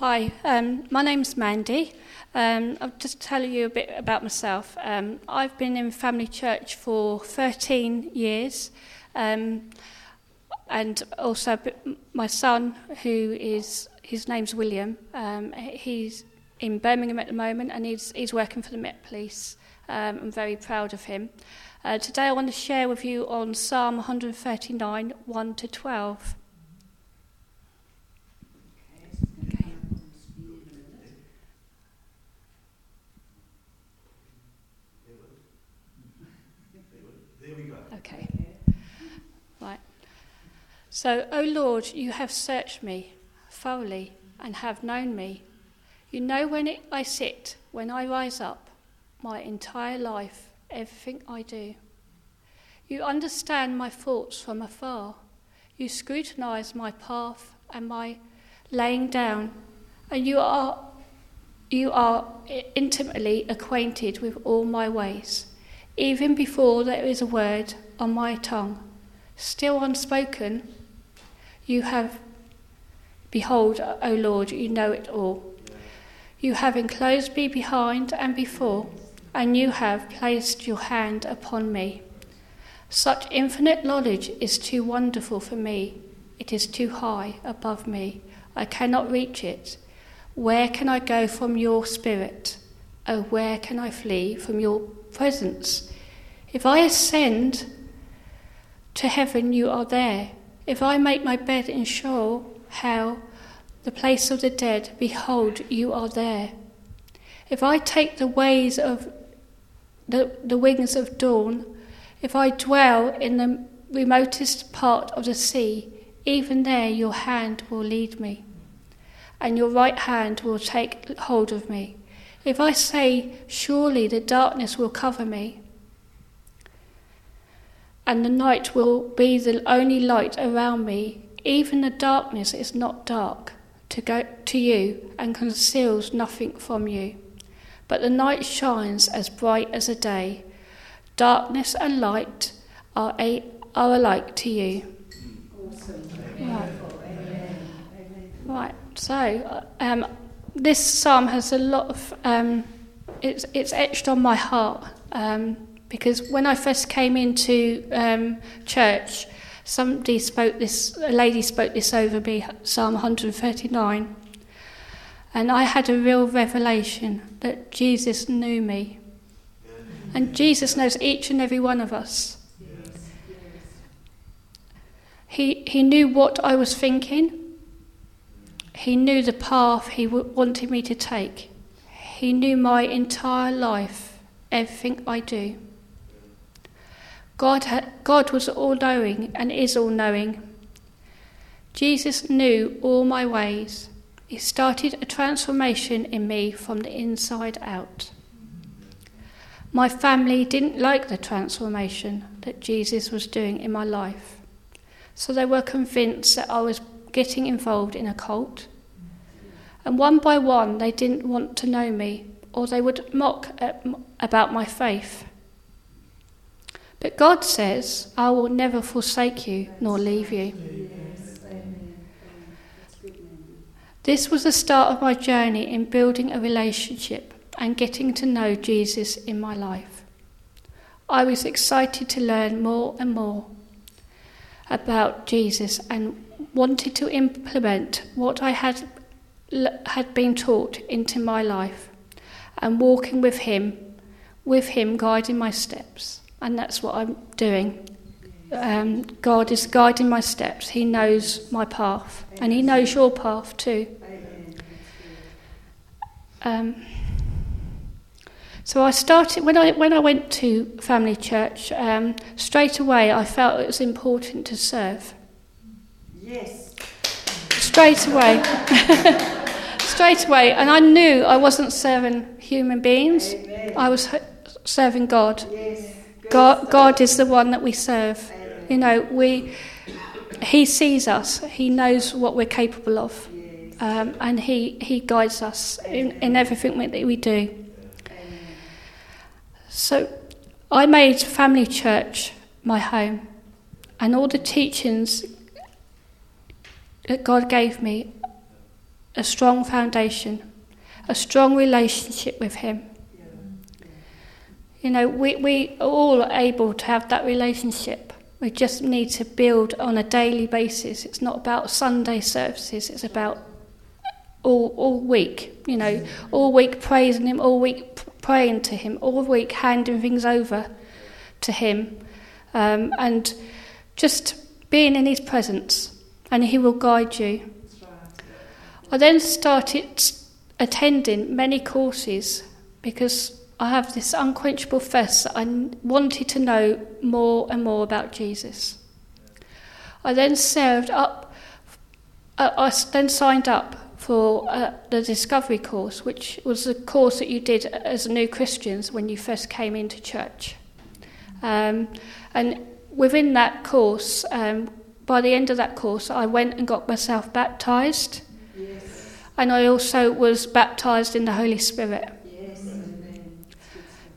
Hi, um, my name's Mandy. Um, I'll just tell you a bit about myself. Um, I've been in family church for 13 years, um, and also my son, who is his name's William. Um, he's in Birmingham at the moment, and he's he's working for the Met Police. Um, I'm very proud of him. Uh, today, I want to share with you on Psalm 139, 1 to 12. Okay. Right. So, O Lord, you have searched me thoroughly and have known me. You know when it, I sit, when I rise up, my entire life, everything I do. You understand my thoughts from afar. You scrutinize my path and my laying down, and you are you are intimately acquainted with all my ways, even before there is a word on my tongue, still unspoken. You have, behold, O Lord, you know it all. You have enclosed me behind and before, and you have placed your hand upon me. Such infinite knowledge is too wonderful for me. It is too high above me. I cannot reach it. Where can I go from your spirit? Oh, where can I flee from your presence? If I ascend to heaven, you are there. If I make my bed in Sheol, hell, the place of the dead, behold, you are there. If I take the ways of the, the wings of dawn, if I dwell in the remotest part of the sea, even there your hand will lead me, and your right hand will take hold of me. If I say, Surely the darkness will cover me, and the night will be the only light around me, even the darkness is not dark to, go, to you and conceals nothing from you. But the night shines as bright as the day. Darkness and light are, a, are alike to you. Right. right. So, um, this psalm has a lot of. Um, it's it's etched on my heart um, because when I first came into um, church, somebody spoke this. A lady spoke this over me, Psalm 139, and I had a real revelation that Jesus knew me. And Jesus knows each and every one of us. He, he knew what I was thinking. He knew the path he wanted me to take. He knew my entire life, everything I do. God, God was all knowing and is all knowing. Jesus knew all my ways. He started a transformation in me from the inside out. My family didn't like the transformation that Jesus was doing in my life, so they were convinced that I was getting involved in a cult. And one by one, they didn't want to know me, or they would mock at, about my faith. But God says, I will never forsake you nor leave you. This was the start of my journey in building a relationship and getting to know Jesus in my life. I was excited to learn more and more about Jesus and wanted to implement what I had had been taught into my life and walking with him with him guiding my steps and that's what I'm doing um, God is guiding my steps. He knows my path, and He knows your path too. Um, so I started when I when I went to family church. Um, straight away, I felt it was important to serve. Yes. Straight away. straight away, and I knew I wasn't serving human beings. Amen. I was serving God. Yes. God, God is the one that we serve. You know, we, He sees us. He knows what we're capable of, um, and He He guides us in, in everything that we do. So, I made family church my home, and all the teachings that God gave me a strong foundation, a strong relationship with Him. You know, we, we are all able to have that relationship. We just need to build on a daily basis. It's not about Sunday services, it's about all, all week, you know, all week praising Him, all week praying to Him, all week handing things over to Him, um, and just being in His presence, and He will guide you. I then started attending many courses because I have this unquenchable thirst that I wanted to know more and more about Jesus. I then served up, uh, I then signed up for uh, the Discovery course, which was a course that you did as new Christians when you first came into church. Um, and within that course, um, by the end of that course, I went and got myself baptized. And I also was baptized in the Holy Spirit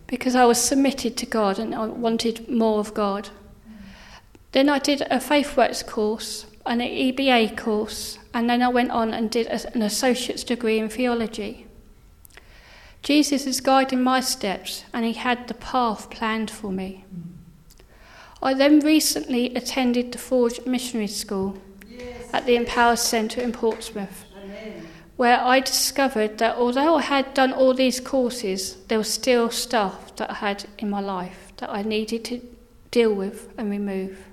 because I was submitted to God and I wanted more of God. Then I did a Faith Works course and an EBA course, and then I went on and did an associate's degree in theology. Jesus is guiding my steps, and He had the path planned for me. I then recently attended the Forge Missionary School yes. at the Empower Centre in Portsmouth where I discovered that although I had done all these courses, there was still stuff that I had in my life that I needed to deal with and remove.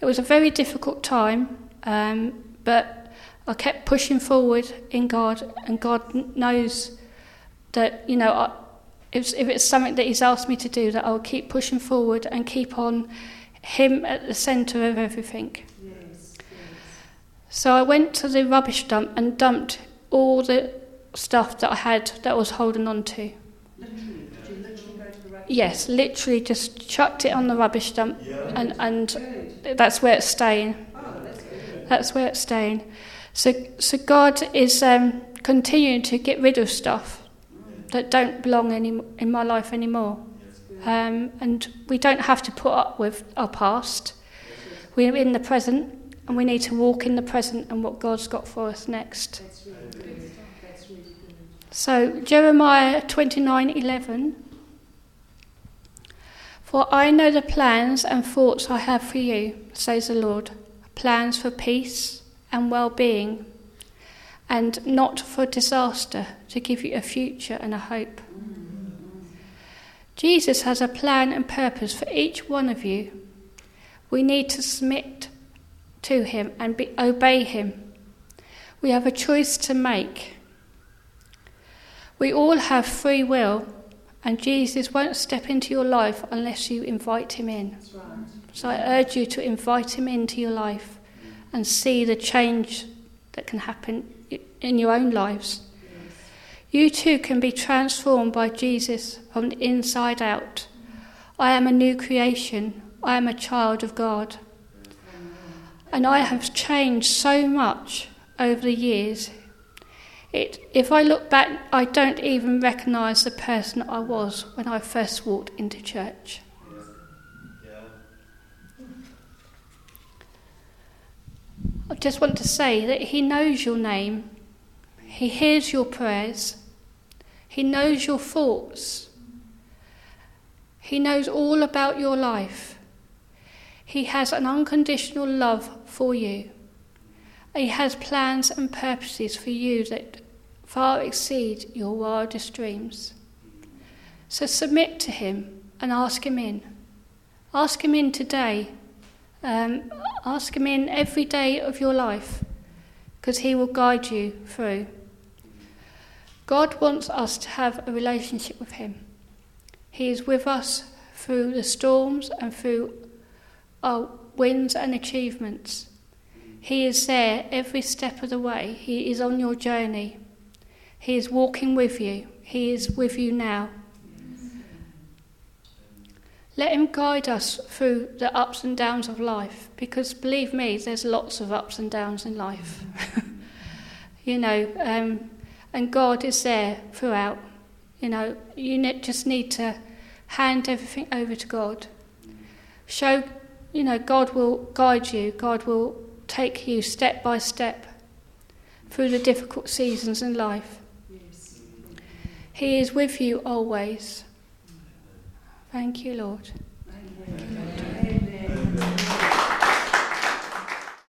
It was a very difficult time, um, but I kept pushing forward in God, and God knows that, you know, I, if, if it's something that He's asked me to do, that I'll keep pushing forward and keep on Him at the centre of everything. So I went to the rubbish dump and dumped all the stuff that I had that I was holding on to. Yes, literally just chucked it on the rubbish dump, yeah. and and that's where it's staying. That's, that's where it's staying. So so God is um, continuing to get rid of stuff that don't belong any in my life anymore, um, and we don't have to put up with our past. We're in the present and we need to walk in the present and what God's got for us next. So Jeremiah 29:11 For I know the plans and thoughts I have for you, says the Lord, plans for peace and well-being and not for disaster, to give you a future and a hope. Jesus has a plan and purpose for each one of you. We need to submit to Him and be, obey Him. We have a choice to make. We all have free will, and Jesus won't step into your life unless you invite Him in. Right. So I urge you to invite Him into your life and see the change that can happen in your own lives. You too can be transformed by Jesus from the inside out. I am a new creation. I am a child of God. And I have changed so much over the years. It, if I look back, I don't even recognise the person I was when I first walked into church. I just want to say that He knows your name, He hears your prayers, He knows your thoughts, He knows all about your life. He has an unconditional love for you. He has plans and purposes for you that far exceed your wildest dreams. So submit to Him and ask Him in. Ask Him in today. Um, ask Him in every day of your life because He will guide you through. God wants us to have a relationship with Him. He is with us through the storms and through our wins and achievements. He is there every step of the way. He is on your journey. He is walking with you. He is with you now. Let Him guide us through the ups and downs of life because believe me, there's lots of ups and downs in life. you know, um, and God is there throughout. You know, you just need to hand everything over to God. Show you know, God will guide you, God will take you step by step through the difficult seasons in life. He is with you always. Thank you, Lord.